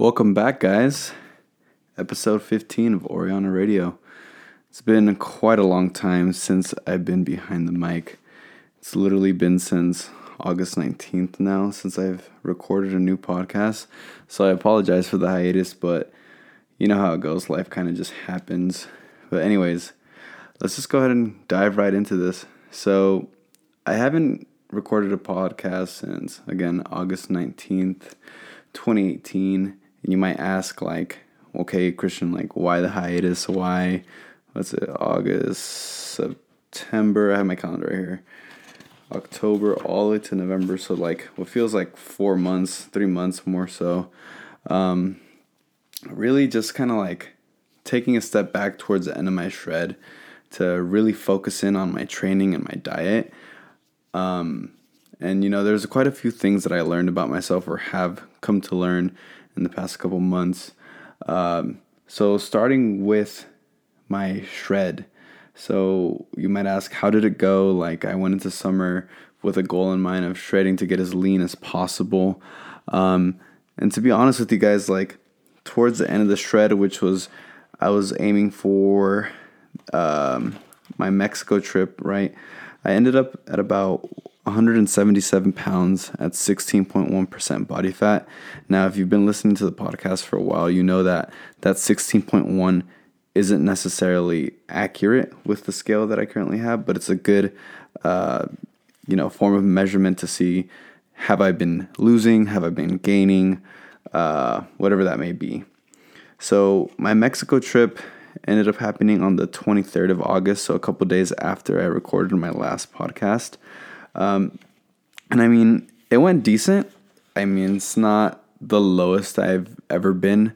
Welcome back, guys. Episode 15 of Oriana Radio. It's been quite a long time since I've been behind the mic. It's literally been since August 19th now since I've recorded a new podcast. So I apologize for the hiatus, but you know how it goes. Life kind of just happens. But, anyways, let's just go ahead and dive right into this. So, I haven't recorded a podcast since, again, August 19th, 2018. And you might ask, like, okay, Christian, like, why the hiatus? Why, what's it, August, September? I have my calendar right here. October all the way to November. So, like, what feels like four months, three months more so. Um, really just kind of like taking a step back towards the end of my shred to really focus in on my training and my diet. Um, and you know, there's quite a few things that I learned about myself or have come to learn in the past couple months. Um, so, starting with my shred. So, you might ask, how did it go? Like, I went into summer with a goal in mind of shredding to get as lean as possible. Um, and to be honest with you guys, like, towards the end of the shred, which was, I was aiming for um, my Mexico trip, right? I ended up at about 177 pounds at 16.1% body fat. Now, if you've been listening to the podcast for a while, you know that that 16.1 isn't necessarily accurate with the scale that I currently have, but it's a good, uh, you know, form of measurement to see have I been losing, have I been gaining, uh, whatever that may be. So my Mexico trip ended up happening on the 23rd of August, so a couple days after I recorded my last podcast. Um, and I mean, it went decent. I mean, it's not the lowest I've ever been.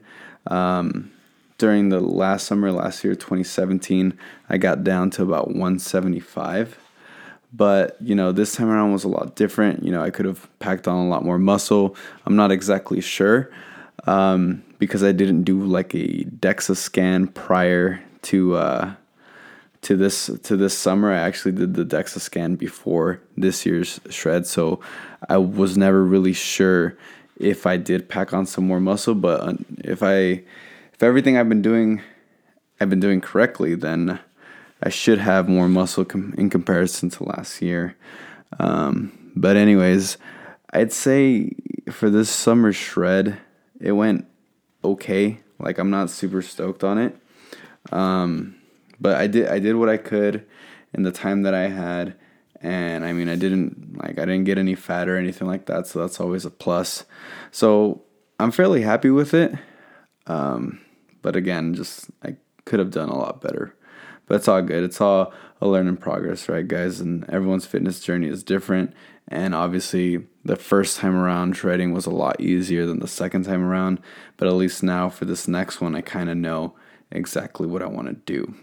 Um, during the last summer, last year, 2017, I got down to about 175. But, you know, this time around was a lot different. You know, I could have packed on a lot more muscle. I'm not exactly sure um, because I didn't do like a DEXA scan prior to uh, to this to this summer. I actually did the DEXA scan before this year's shred, so I was never really sure if I did pack on some more muscle. But uh, if I if everything I've been doing I've been doing correctly, then I should have more muscle com- in comparison to last year. Um, but anyways, I'd say for this summer shred, it went okay. Like I'm not super stoked on it. Um, but I did I did what I could in the time that I had and I mean I didn't like I didn't get any fat or anything like that, so that's always a plus. So I'm fairly happy with it. Um, but again, just I could have done a lot better. But it's all good. It's all a learning progress, right, guys? And everyone's fitness journey is different. And obviously, the first time around shredding was a lot easier than the second time around. But at least now for this next one, I kind of know exactly what I want to do.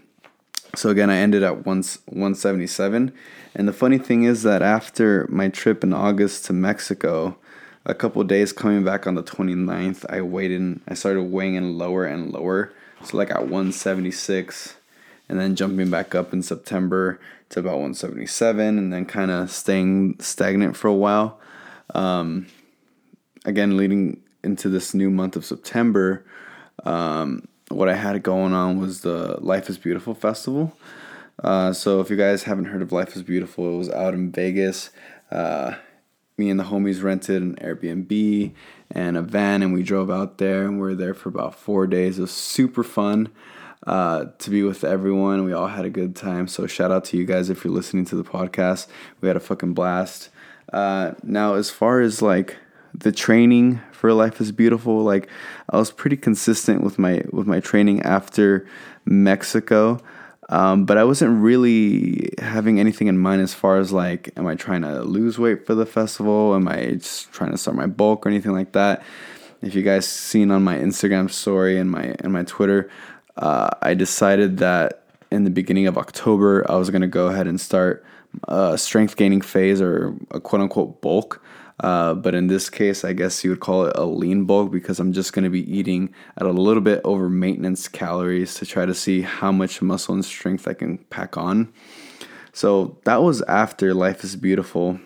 So again, I ended at 177. And the funny thing is that after my trip in August to Mexico, a couple days coming back on the 29th, I weighed in, I started weighing in lower and lower. So like at 176 and then jumping back up in September to about 177 and then kind of staying stagnant for a while. Um, again, leading into this new month of September, um, what I had going on was the Life is Beautiful festival. Uh, so if you guys haven't heard of Life is Beautiful, it was out in Vegas. Uh, me and the homies rented an Airbnb and a van, and we drove out there, and we were there for about four days. It was super fun uh, to be with everyone. We all had a good time. So shout out to you guys if you're listening to the podcast. We had a fucking blast. Uh, now, as far as like the training for Life is Beautiful, like I was pretty consistent with my with my training after Mexico. Um, but I wasn't really having anything in mind as far as like, am I trying to lose weight for the festival? Am I just trying to start my bulk or anything like that? If you guys seen on my Instagram story and my and my Twitter, uh, I decided that in the beginning of October, I was going to go ahead and start a strength gaining phase or a quote unquote bulk. Uh, but in this case, I guess you would call it a lean bulk because I'm just going to be eating at a little bit over maintenance calories to try to see how much muscle and strength I can pack on. So that was after Life is Beautiful.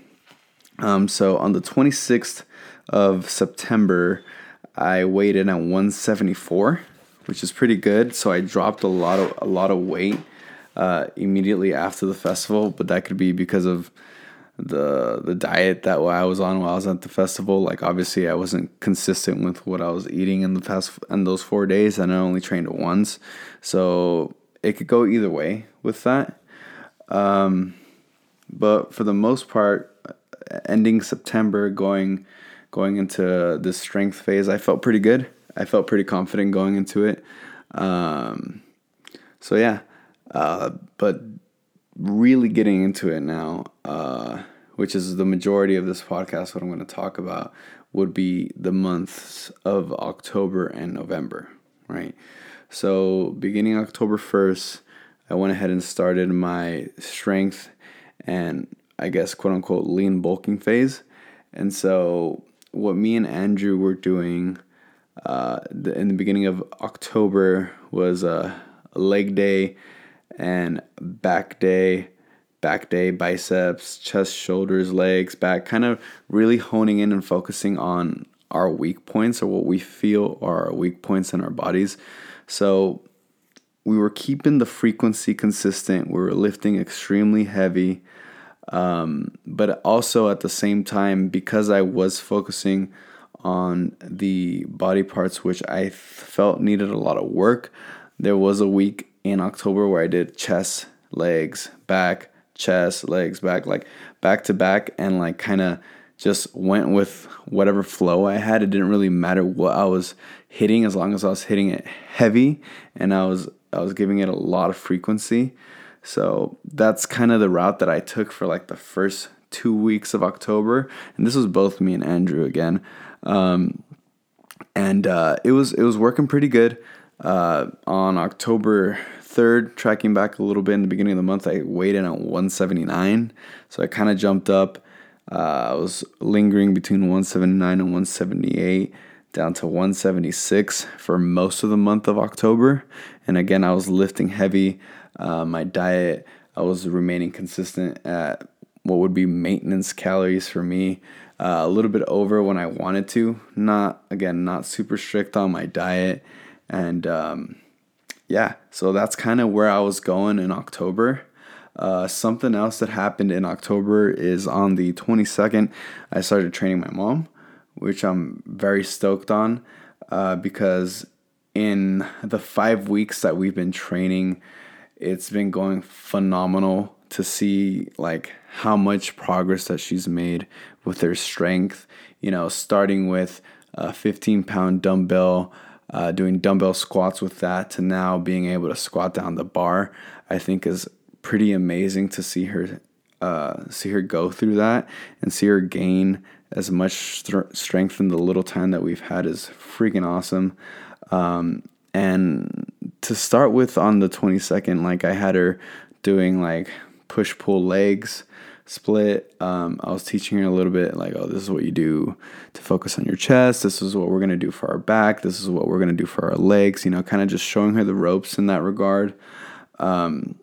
Um, so on the 26th of September, I weighed in at 174, which is pretty good. So I dropped a lot of a lot of weight uh, immediately after the festival, but that could be because of the the diet that I was on while I was at the festival. Like obviously, I wasn't consistent with what I was eating in the past in those four days, and I only trained once, so it could go either way with that. Um, but for the most part, ending September, going going into this strength phase, I felt pretty good. I felt pretty confident going into it. Um, so yeah, uh, but really getting into it now, uh, which is the majority of this podcast, what I'm going to talk about would be the months of October and November, right? So, beginning October 1st, I went ahead and started my strength and I guess quote unquote lean bulking phase. And so, what me and Andrew were doing uh, in the beginning of October was a, a leg day and back day, back day, biceps, chest, shoulders, legs, back, kind of really honing in and focusing on our weak points or what we feel are our weak points in our bodies. So we were keeping the frequency consistent. We were lifting extremely heavy. Um, but also at the same time, because I was focusing on the body parts which I felt needed a lot of work, there was a week in October where I did chest, legs, back, chest, legs, back, like back to back, and like kind of just went with whatever flow I had. It didn't really matter what I was hitting as long as I was hitting it heavy and I was I was giving it a lot of frequency. So that's kind of the route that I took for like the first two weeks of October, and this was both me and Andrew again. Um, and uh, it was it was working pretty good. Uh, on October 3rd, tracking back a little bit in the beginning of the month, I weighed in at 179. So I kind of jumped up. Uh, I was lingering between 179 and 178, down to 176 for most of the month of October. And again, I was lifting heavy. Uh, my diet, I was remaining consistent at what would be maintenance calories for me. Uh, a little bit over when I wanted to. Not, again, not super strict on my diet. And um, yeah, so that's kind of where I was going in October. Uh, something else that happened in October is on the 22nd, I started training my mom, which I'm very stoked on uh, because in the five weeks that we've been training, it's been going phenomenal to see like how much progress that she's made with her strength. You know, starting with a 15 pound dumbbell uh, doing dumbbell squats with that to now being able to squat down the bar, I think is pretty amazing to see her uh, see her go through that and see her gain as much st- strength in the little time that we've had is freaking awesome. Um, and to start with on the 22nd, like I had her doing like push pull legs split. Um, I was teaching her a little bit like, oh, this is what you do to focus on your chest. This is what we're going to do for our back. This is what we're going to do for our legs, you know, kind of just showing her the ropes in that regard. Um,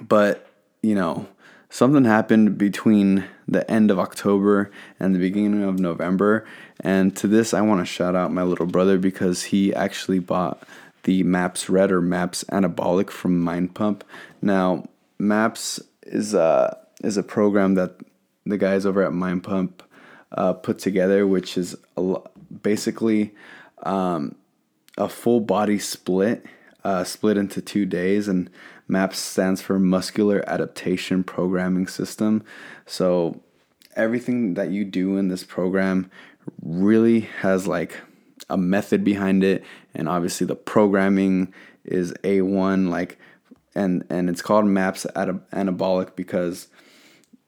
but, you know, something happened between the end of October and the beginning of November. And to this, I want to shout out my little brother because he actually bought the MAPS Red or MAPS Anabolic from Mind Pump. Now, MAPS is uh is a program that the guys over at Mind Pump uh, put together, which is a, basically um, a full body split, uh, split into two days. And MAPS stands for Muscular Adaptation Programming System. So everything that you do in this program really has like a method behind it, and obviously the programming is a one like and and it's called maps at anabolic because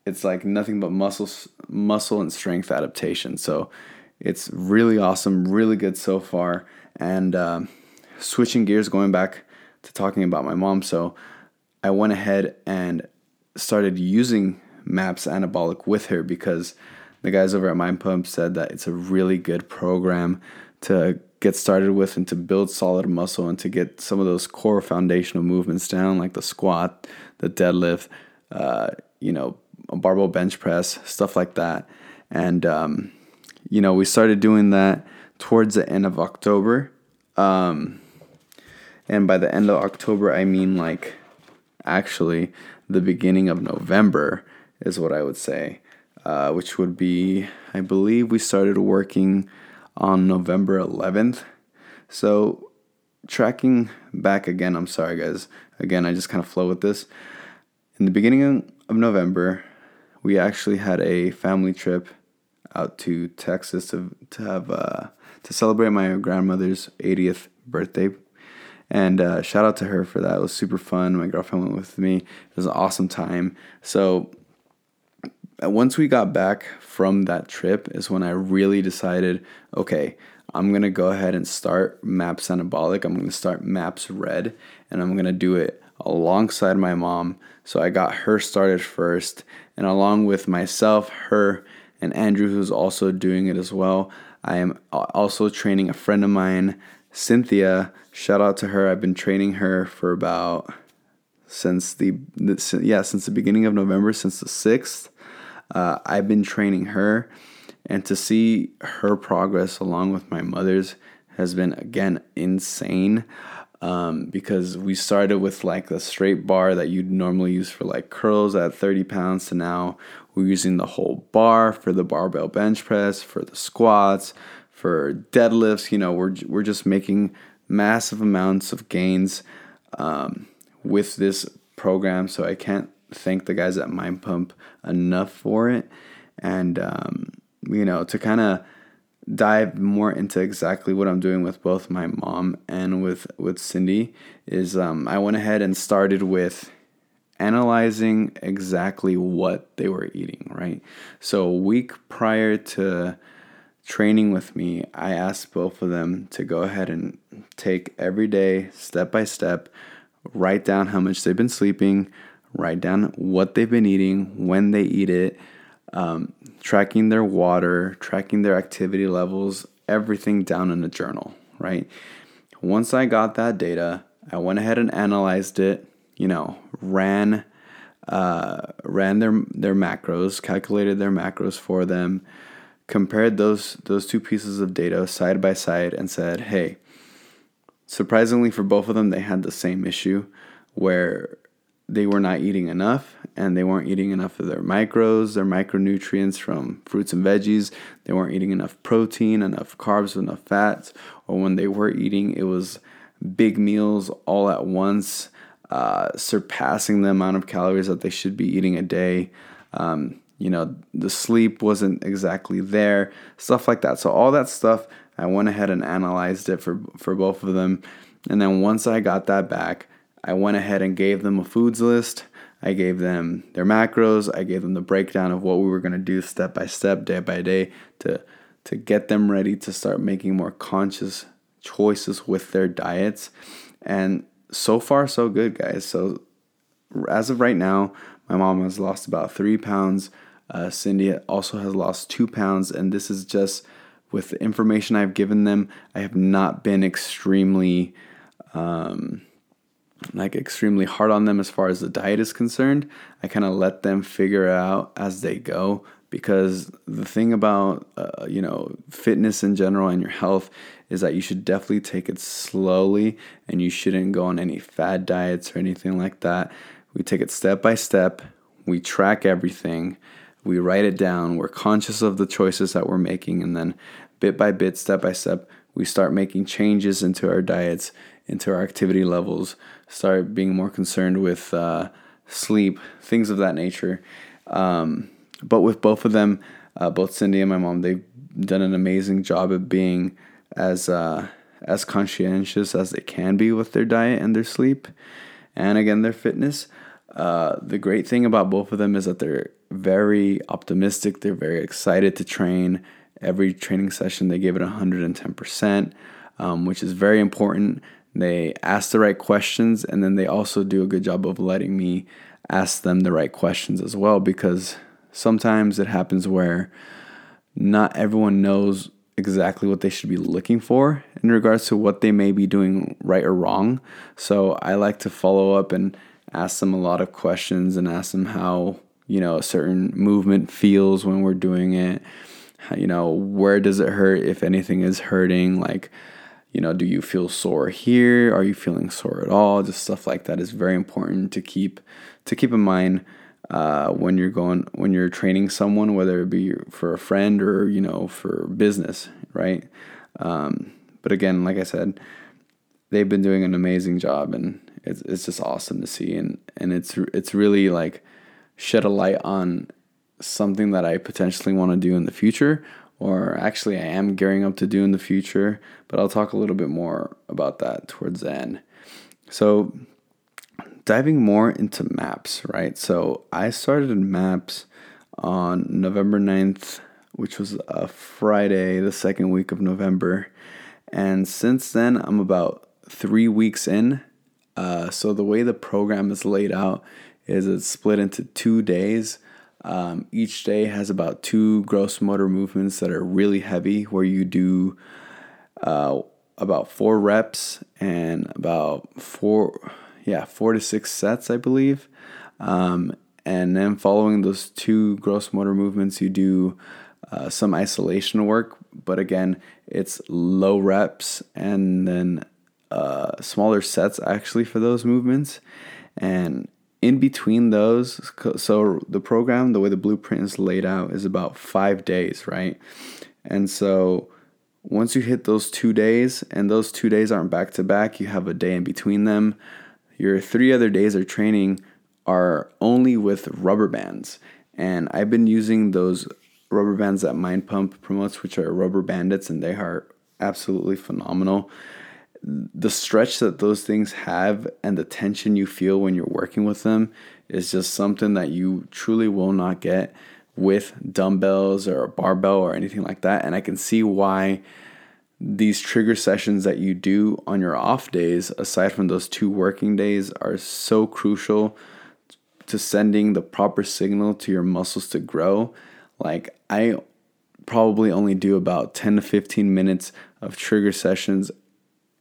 it's like nothing but muscles, muscle and strength adaptation. So it's really awesome, really good so far. And uh, switching gears, going back to talking about my mom. So I went ahead and started using Maps Anabolic with her because the guys over at Mind Pump said that it's a really good program to get started with and to build solid muscle and to get some of those core foundational movements down, like the squat, the deadlift, uh, you know, a barbell bench press, stuff like that. And, um, you know, we started doing that towards the end of October. Um, and by the end of October, I mean like actually the beginning of November is what I would say, uh, which would be, I believe we started working on November 11th. So, tracking back again, I'm sorry guys. Again, I just kind of flow with this. In the beginning of November, we actually had a family trip out to Texas to to have uh, to celebrate my grandmother's 80th birthday. And uh, shout out to her for that. It was super fun. My girlfriend went with me. It was an awesome time. So once we got back from that trip is when I really decided, okay, I'm gonna go ahead and start Maps Anabolic. I'm gonna start Maps Red, and I'm gonna do it alongside my mom. So I got her started first, and along with myself, her, and Andrew, who's also doing it as well. I am also training a friend of mine, Cynthia. Shout out to her. I've been training her for about since the yeah since the beginning of November, since the sixth. Uh, I've been training her, and to see her progress along with my mother's has been again insane. Um, because we started with like the straight bar that you'd normally use for like curls at 30 pounds to now we're using the whole bar for the barbell bench press, for the squats, for deadlifts. You know, we're we're just making massive amounts of gains um, with this program. So I can't thank the guys at Mind Pump enough for it. And um, you know, to kind of dive more into exactly what I'm doing with both my mom and with with Cindy is um, I went ahead and started with analyzing exactly what they were eating, right? So, a week prior to training with me, I asked both of them to go ahead and take every day, step by step, write down how much they've been sleeping, write down what they've been eating, when they eat it, um, tracking their water, tracking their activity levels, everything down in a journal, right? Once I got that data, I went ahead and analyzed it you know, ran uh, ran their their macros, calculated their macros for them, compared those those two pieces of data side by side, and said, "Hey." Surprisingly, for both of them, they had the same issue where they were not eating enough and they weren't eating enough of their micros, their micronutrients from fruits and veggies. They weren't eating enough protein, enough carbs, enough fats, or when they were eating, it was big meals all at once uh, surpassing the amount of calories that they should be eating a day. Um, you know, the sleep wasn't exactly there, stuff like that. So all that stuff, I went ahead and analyzed it for for both of them, and then once I got that back, I went ahead and gave them a foods list. I gave them their macros. I gave them the breakdown of what we were going to do step by step, day by day, to to get them ready to start making more conscious choices with their diets. And so far so good, guys. So as of right now, my mom has lost about three pounds. Uh, Cindy also has lost two pounds, and this is just with the information I've given them. I have not been extremely, um, like extremely hard on them as far as the diet is concerned. I kind of let them figure out as they go. Because the thing about uh, you know fitness in general and your health is that you should definitely take it slowly and you shouldn't go on any fad diets or anything like that. We take it step by step, we track everything, we write it down, we're conscious of the choices that we're making, and then bit by bit, step by step, we start making changes into our diets, into our activity levels, start being more concerned with uh, sleep, things of that nature. Um, but with both of them, uh, both Cindy and my mom, they've done an amazing job of being as uh, as conscientious as they can be with their diet and their sleep, and again their fitness. Uh, the great thing about both of them is that they're very optimistic. They're very excited to train. Every training session, they give it 110%, um, which is very important. They ask the right questions, and then they also do a good job of letting me ask them the right questions as well because sometimes it happens where not everyone knows exactly what they should be looking for in regards to what they may be doing right or wrong. So I like to follow up and ask them a lot of questions and ask them how, you know, a certain movement feels when we're doing it, you know, where does it hurt if anything is hurting? Like, you know, do you feel sore here? Are you feeling sore at all? Just stuff like that is very important to keep to keep in mind uh, when you're going when you're training someone, whether it be for a friend or you know for business, right? Um, but again, like I said, they've been doing an amazing job, and it's it's just awesome to see, and and it's it's really like shed a light on something that I potentially want to do in the future, or actually I am gearing up to do in the future. But I'll talk a little bit more about that towards the end. So diving more into maps, right? So I started maps on November 9th, which was a Friday, the second week of November. And since then, I'm about three weeks in. Uh, so the way the program is laid out is it's split into two days. Um, each day has about two gross motor movements that are really heavy, where you do uh, about four reps and about four yeah, four to six sets, I believe. Um, and then following those two gross motor movements, you do uh, some isolation work. But again, it's low reps and then uh, smaller sets actually for those movements. And in between those, so the program, the way the blueprint is laid out, is about five days, right? And so once you hit those two days, and those two days aren't back to back, you have a day in between them. Your three other days of training are only with rubber bands. And I've been using those rubber bands that Mind Pump promotes, which are Rubberbanditz, and they are absolutely phenomenal. The stretch that those things have and the tension you feel when you're working with them is just something that you truly will not get with dumbbells or a barbell or anything like that. And I can see why these trigger sessions that you do on your off days, aside from those two working days, are so crucial to sending the proper signal to your muscles to grow. Like, I probably only do about 10 to 15 minutes of trigger sessions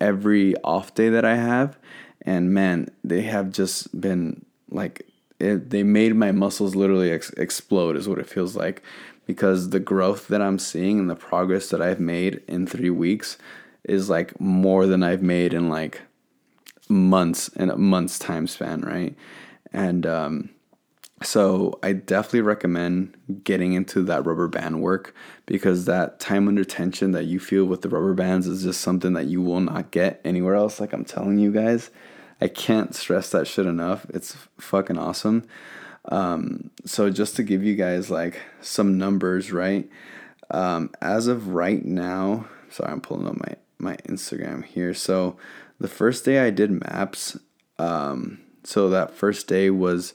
every off day that I have. And man, they have just been like, it, they made my muscles literally ex- explode, is what it feels like because the growth that I'm seeing and the progress that I've made in three weeks is like more than I've made in like months in a month's time span, right? And um, so I definitely recommend getting into that rubber band work because that time under tension that you feel with the rubber bands is just something that you will not get anywhere else. Like I'm telling you guys, I can't stress that shit enough. It's fucking awesome. Um, so just to give you guys like some numbers, right? Um, as of right now, sorry, I'm pulling up my my Instagram here. So the first day I did maps, um, so that first day was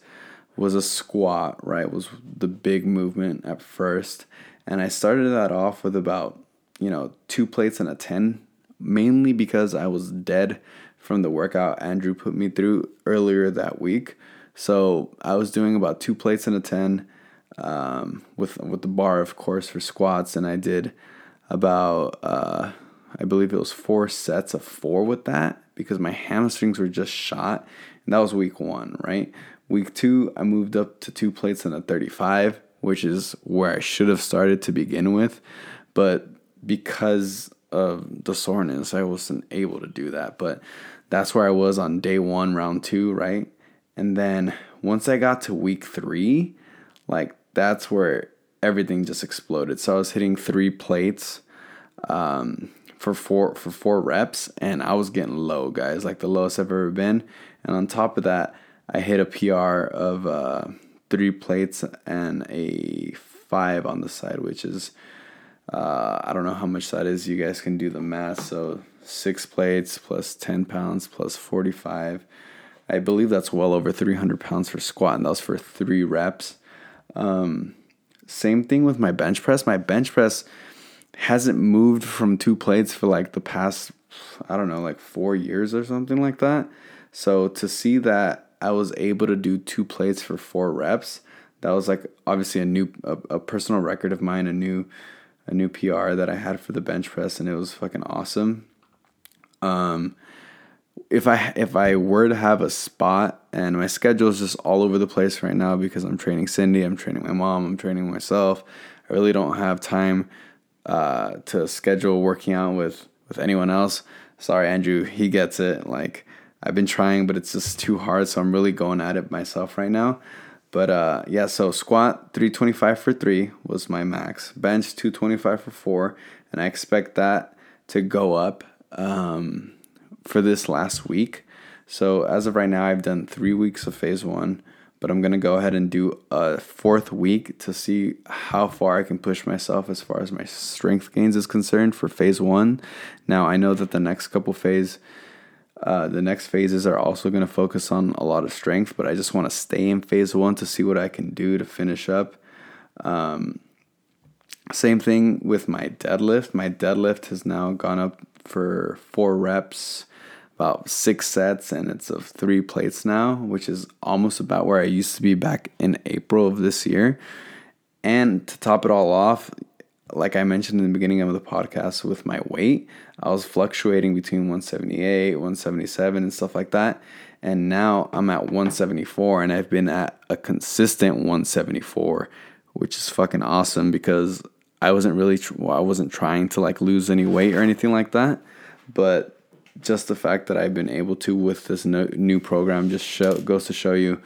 was a squat, right? Was the big movement at first, and I started that off with about you know two plates and a ten, mainly because I was dead from the workout Andrew put me through earlier that week. So I was doing about two plates and a ten, um, with with the bar, of course, for squats, and I did about uh, I believe it was four sets of four with that because my hamstrings were just shot, and that was week one, right? Week two, I moved up to two plates and a thirty-five, which is where I should have started to begin with, but because of the soreness, I wasn't able to do that. But that's where I was on day one, round two, right? And then once I got to week three, like that's where everything just exploded. So I was hitting three plates um, for four for four reps, and I was getting low, guys, like the lowest I've ever been. And on top of that, I hit a PR of uh, three plates and a five on the side, which is uh, I don't know how much that is. You guys can do the math. So six plates plus ten pounds plus forty five I believe that's well over 300 pounds for squat, and that was for three reps. Um, same thing with my bench press. My bench press hasn't moved from two plates for like the past, I don't know, like four years or something like that. So to see that I was able to do two plates for four reps, that was like obviously a new, a, a personal record of mine, a new, a new PR that I had for the bench press, and it was fucking awesome. Um, if I if I were to have a spot and my schedule is just all over the place right now because I'm training Cindy, I'm training my mom, I'm training myself, I really don't have time uh, to schedule working out with with anyone else. Sorry, Andrew, he gets it. Like I've been trying, but it's just too hard. So I'm really going at it myself right now. But uh, yeah, so squat 325 for three was my max. Bench 225 for four, and I expect that to go up um, for this last week. So as of right now, I've done three weeks of phase one, but I'm gonna go ahead and do a fourth week to see how far I can push myself as far as my strength gains is concerned for phase one. Now I know that the next couple phase uh, the next phases are also going to focus on a lot of strength, but I just want to stay in phase one to see what I can do to finish up. Um, same thing with my deadlift. My deadlift has now gone up for four reps, about six sets, and it's of three plates now, which is almost about where I used to be back in April of this year. And to top it all off, like I mentioned in the beginning of the podcast with my weight, I was fluctuating between 178, 177, and stuff like that. And now I'm at 174, and I've been at a consistent 174, which is fucking awesome because I wasn't really, I wasn't trying to like lose any weight or anything like that. But just the fact that I've been able to with this no, new program just show, goes to show you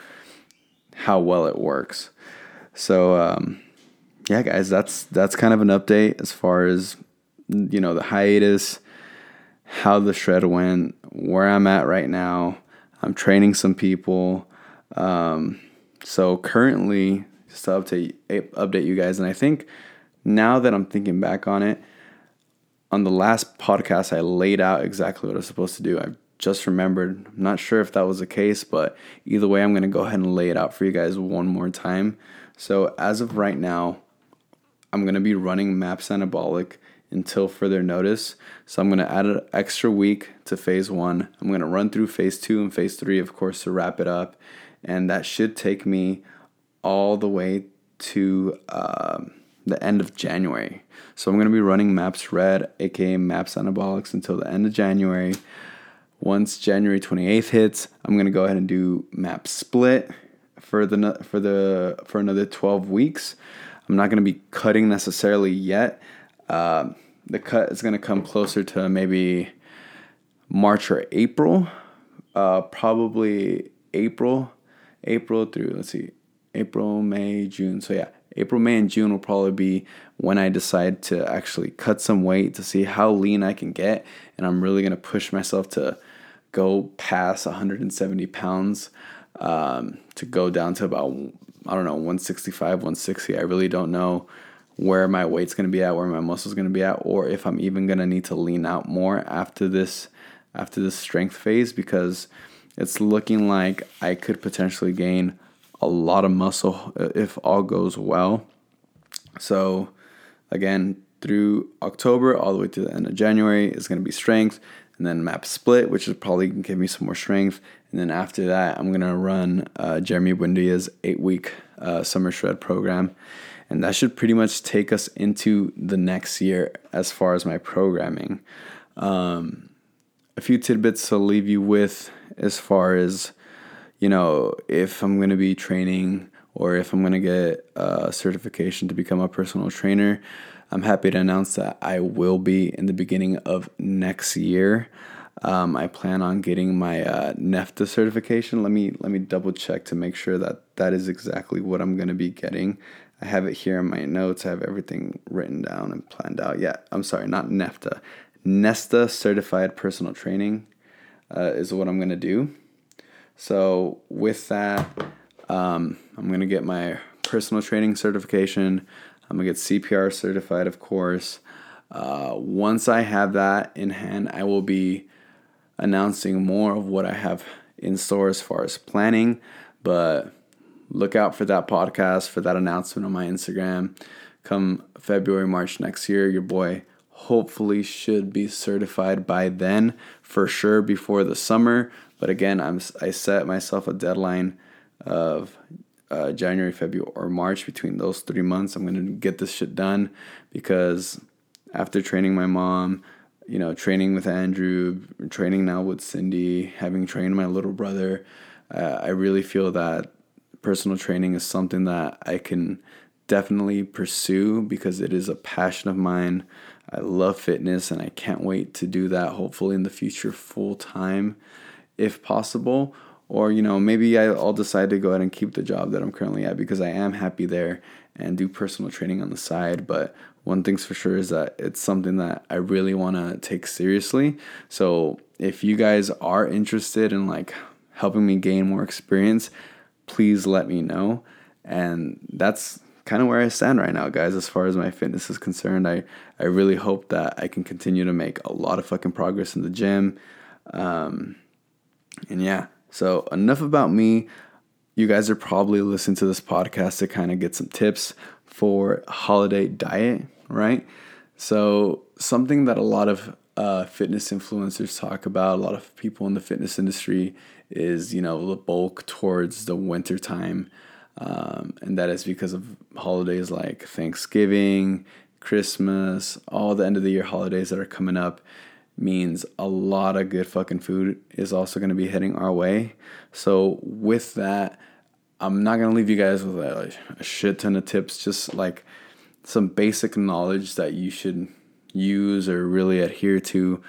how well it works. So, um, yeah, guys, that's that's kind of an update as far as you know the hiatus, how the shred went, where I'm at right now. I'm training some people. Um, so currently, just to update update you guys, and I think now that I'm thinking back on it, on the last podcast, I laid out exactly what I was supposed to do. I just remembered. I'm not sure if that was the case, but either way, I'm going to go ahead and lay it out for you guys one more time. So, as of right now, I'm going to be running MAPS Anabolic until further notice. So I'm going to add an extra week to phase one. I'm going to run through phase two and phase three, of course, to wrap it up. And that should take me all the way to uh, the end of January. So I'm going to be running MAPS Red, aka MAPS Anabolics, until the end of January. Once January 28th hits, I'm going to go ahead and do Map Split for the for the for another 12 weeks. I'm not going to be cutting necessarily yet. Uh, the cut is going to come closer to maybe March or April. Uh, probably April, April through let's see, April, May, June. So yeah, April, May, and June will probably be when I decide to actually cut some weight to see how lean I can get, and I'm really gonna push myself to go past 170 pounds um, to go down to about I don't know 165, 160. I really don't know where my weight's going to be at, where my muscle's going to be at, or if I'm even going to need to lean out more after this after this strength phase because it's looking like I could potentially gain a lot of muscle if all goes well. So again, through October all the way to the end of January is going to be strength and then map split, which is probably going to give me some more strength. And then after that, I'm going to run uh, Jeremy Buendia's eight week uh, summer shred program. And that should pretty much take us into the next year as far as my programming. Um, a few tidbits to leave you with as far as, you know, if I'm going to be training or if I'm going to get a certification to become a personal trainer. I'm happy to announce that I will be in the beginning of next year. Um, I plan on getting my uh, NEFTA certification. Let me let me double check to make sure that that is exactly what I'm going to be getting. I have it here in my notes. I have everything written down and planned out. Yeah, I'm sorry, not NEFTA. Nesta Certified Personal Training uh, is what I'm going to do. So with that, um, I'm going to get my personal training certification. I'm going to get CPR certified, of course. Uh, once I have that in hand, I will be announcing more of what I have in store as far as planning. But look out for that podcast, for that announcement on my Instagram. Come February, March next year, your boy hopefully should be certified by then for sure before the summer. But again, I'm I set myself a deadline of uh, January, February, or March between those three months. I'm gonna get this shit done because after training my mom, you know, training with Andrew, training now with Cindy, having trained my little brother, uh, I really feel that personal training is something that I can definitely pursue because it is a passion of mine. I love fitness and I can't wait to do that hopefully in the future full time if possible. Or, you know, maybe I'll decide to go ahead and keep the job that I'm currently at because I am happy there and do personal training on the side. But one thing's for sure is that it's something that I really want to take seriously. So if you guys are interested in like helping me gain more experience, please let me know. And that's kind of where I stand right now, guys, as far as my fitness is concerned. I, I really hope that I can continue to make a lot of fucking progress in the gym. Um, and yeah, so enough about me. You guys are probably listening to this podcast to kind of get some tips for holiday diet right? So, something that a lot of uh, fitness influencers talk about, a lot of people in the fitness industry, is you know the bulk towards the winter time, um, and that is because of holidays like Thanksgiving, Christmas, all the end of the year holidays that are coming up means a lot of good fucking food is also going to be heading our way. So with that, I'm not going to leave you guys with a, a shit ton of tips. Just like some basic knowledge that you should use or really adhere to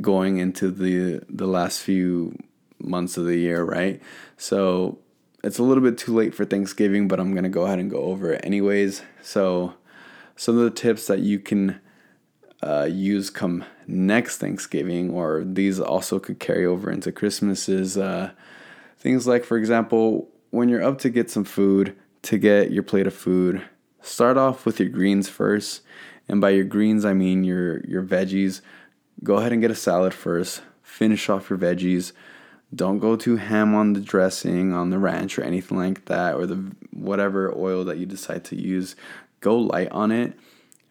going into the the last few months of the year, right? So it's a little bit too late for Thanksgiving, but I'm gonna go ahead and go over it anyways. So some of the tips that you can uh, use come next Thanksgiving, or these also could carry over into Christmas, is uh, things like, for example, when you're up to get some food, to get your plate of food, Start off with your greens first. And by your greens, I mean your, your veggies. Go ahead and get a salad first. Finish off your veggies. Don't go too ham on the dressing, on the ranch, or anything like that, or the whatever oil that you decide to use. Go light on it.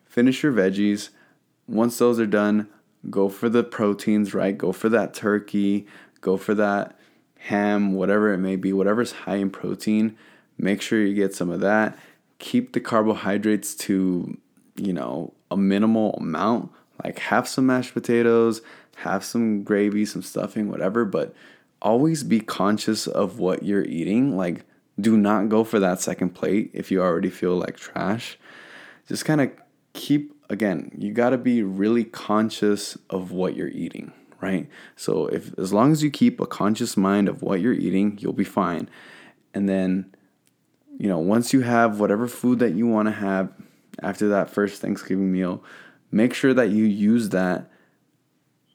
Finish your veggies. Once those are done, go for the proteins, right? Go for that turkey. Go for that ham, whatever it may be, whatever's high in protein. Make sure you get some of that keep the carbohydrates to, you know, a minimal amount. Like have some mashed potatoes, have some gravy, some stuffing, whatever, but always be conscious of what you're eating. Like do not go for that second plate if you already feel like trash. Just kind of keep again, you got to be really conscious of what you're eating, right? So if as long as you keep a conscious mind of what you're eating, you'll be fine. And then you know, once you have whatever food that you want to have after that first Thanksgiving meal, make sure that you use that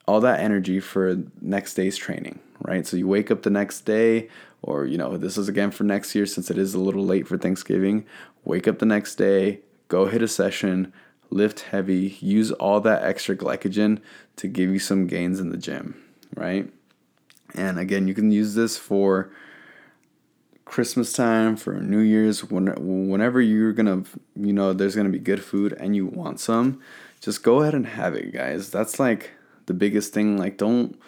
all that energy for next day's training, right? So you wake up the next day or you know, this is again for next year since it is a little late for Thanksgiving, wake up the next day, go hit a session, lift heavy, use all that extra glycogen to give you some gains in the gym, right? And again, you can use this for Christmas time, for New Year's, when, whenever you're gonna, you know, there's gonna be good food and you want some, just go ahead and have it, guys. That's like the biggest thing. Like, don't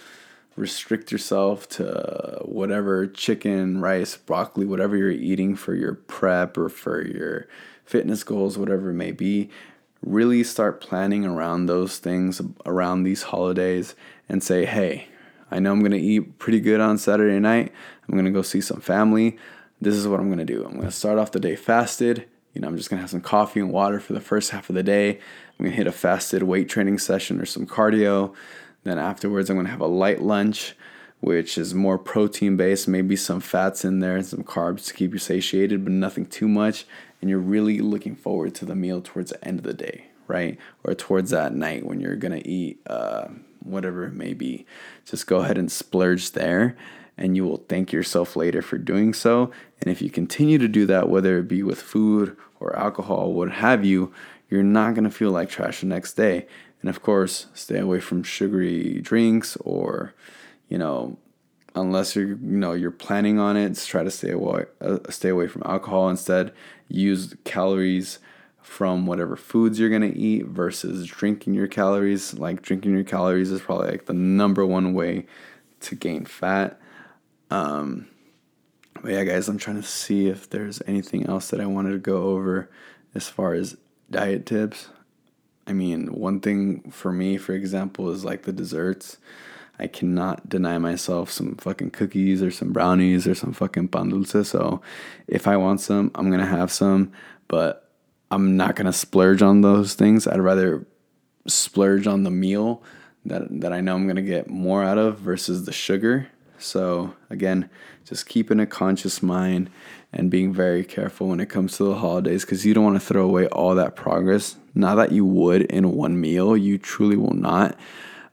restrict yourself to uh, whatever chicken, rice, broccoli, whatever you're eating for your prep or for your fitness goals, whatever it may be. Really start planning around those things around these holidays and say, hey, I know I'm to eat pretty good on Saturday night. I'm to go see some family. This is what I'm to do. I'm to start off the day fasted. You know, I'm just to have some coffee and water for the first half of the day. I'm to hit a fasted weight training session or some cardio. Then afterwards, I'm to have a light lunch, which is more protein based, maybe some fats in there and some carbs to keep you satiated, but nothing too much. And you're really looking forward to the meal towards the end of the day, right? Or towards that night when you're to eat. Uh, whatever it may be. Just go ahead and splurge there, and you will thank yourself later for doing so. And if you continue to do that, whether it be with food or alcohol, what have you, you're not going to feel like trash the next day. And of course, stay away from sugary drinks or, you know, unless you're you know you're planning on it, try to stay away uh, stay away from alcohol instead. Use calories from whatever foods you're gonna eat versus drinking your calories. Like drinking your calories is probably like the number one way to gain fat. Um, but yeah, guys, I'm trying to see if there's anything else that I wanted to go over as far as diet tips. I mean, one thing for me, for example, is like the desserts. I cannot deny myself some fucking cookies or some brownies or some fucking pan dulce. So if I want some, I'm gonna have some. But I'm not gonna splurge on those things. I'd rather splurge on the meal that that I know I'm gonna get more out of versus the sugar. So again, just keeping a conscious mind and being very careful when it comes to the holidays because you don't want to throw away all that progress. Not that you would in one meal, you truly will not.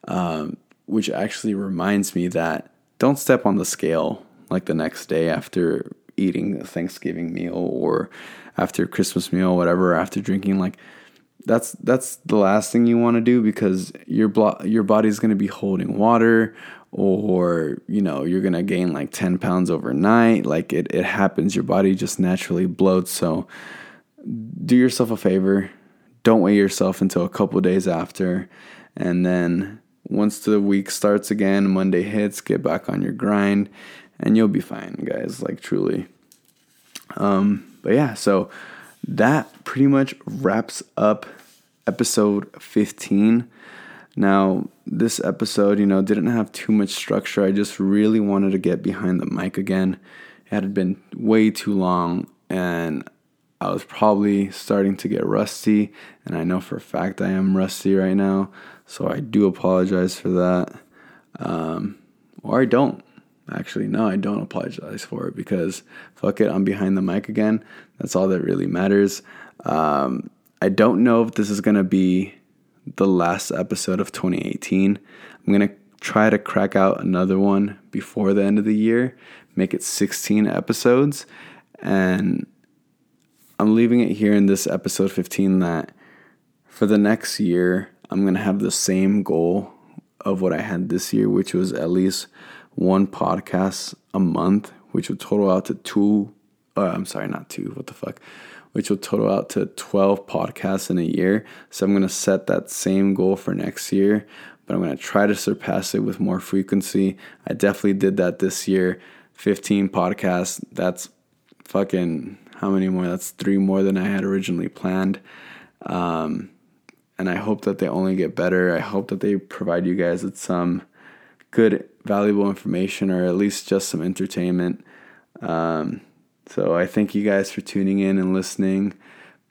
Um, which actually reminds me that don't step on the scale like the next day after eating a Thanksgiving meal or after Christmas meal, whatever, after drinking like that's that's the last thing you want to do because your blo- your body's going to be holding water or you know you're to gain like 10 pounds overnight like it, it happens. Your body just naturally bloats. So do yourself a favor. Don't weigh yourself until a couple days after. And then once the week starts again monday hits get back on your grind and you'll be fine guys like truly. Um but yeah so that pretty much wraps up episode 15. Now, this episode, you know, didn't have too much structure. I just really wanted to get behind the mic again. It had been way too long and I was probably starting to get rusty, and I know for a fact I am rusty right now, so I do apologize for that. Um, or I don't. Actually, no, I don't apologize for it because fuck it, I'm behind the mic again. That's all that really matters. Um, I don't know if this is going to be the last episode of 2018. I'm going to try to crack out another one before the end of the year, make it 16 episodes. And I'm leaving it here in this episode 15 that for the next year, I'm going to have the same goal of what I had this year, which was at least one podcast a month, which would total out to two. Uh, I'm sorry, not two. What the fuck? Which will total out to 12 podcasts in a year. So I'm going to set that same goal for next year, but I'm going to try to surpass it with more frequency. I definitely did that this year. 15 podcasts. That's fucking how many more? That's three more than I had originally planned. Um, and I hope that they only get better. I hope that they provide you guys with some good, valuable information or at least just some entertainment. Um, so I thank you guys for tuning in and listening.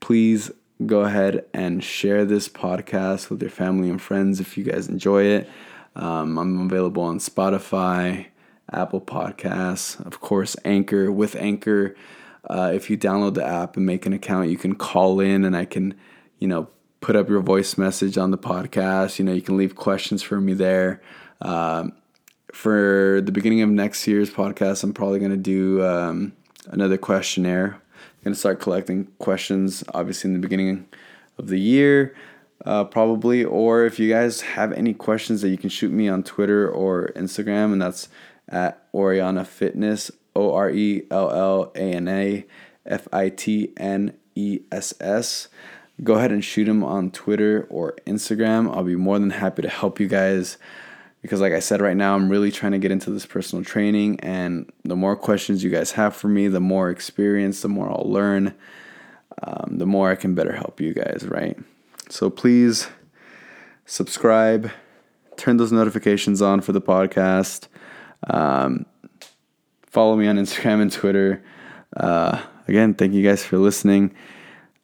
Please go ahead and share this podcast with your family and friends if you guys enjoy it. Um, I'm available on Spotify, Apple Podcasts, of course, Anchor. With Anchor, uh, if you download the app and make an account, you can call in and I can, you know, put up your voice message on the podcast. You know, you can leave questions for me there. Um, for the beginning of next year's podcast, I'm probably going to do um, another questionnaire. I'm to start collecting questions, obviously, in the beginning of the year, uh, probably. Or if you guys have any questions that you can shoot me on Twitter or Instagram, and that's at Orellana Fitness, O R E L L A N A F I T N E S S go ahead and shoot them on Twitter or Instagram. I'll be more than happy to help you guys because, like I said, right now I'm really trying to get into this personal training. And the more questions you guys have for me, the more experience, the more I'll learn, um, the more I can better help you guys, right? So please subscribe, turn those notifications on for the podcast. Um, follow me on Instagram and Twitter. Uh, again, thank you guys for listening.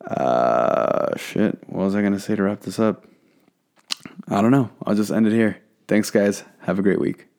Uh, shit. What was I to say to wrap this up? I don't know. I'll just end it here. Thanks, guys. Have a great week.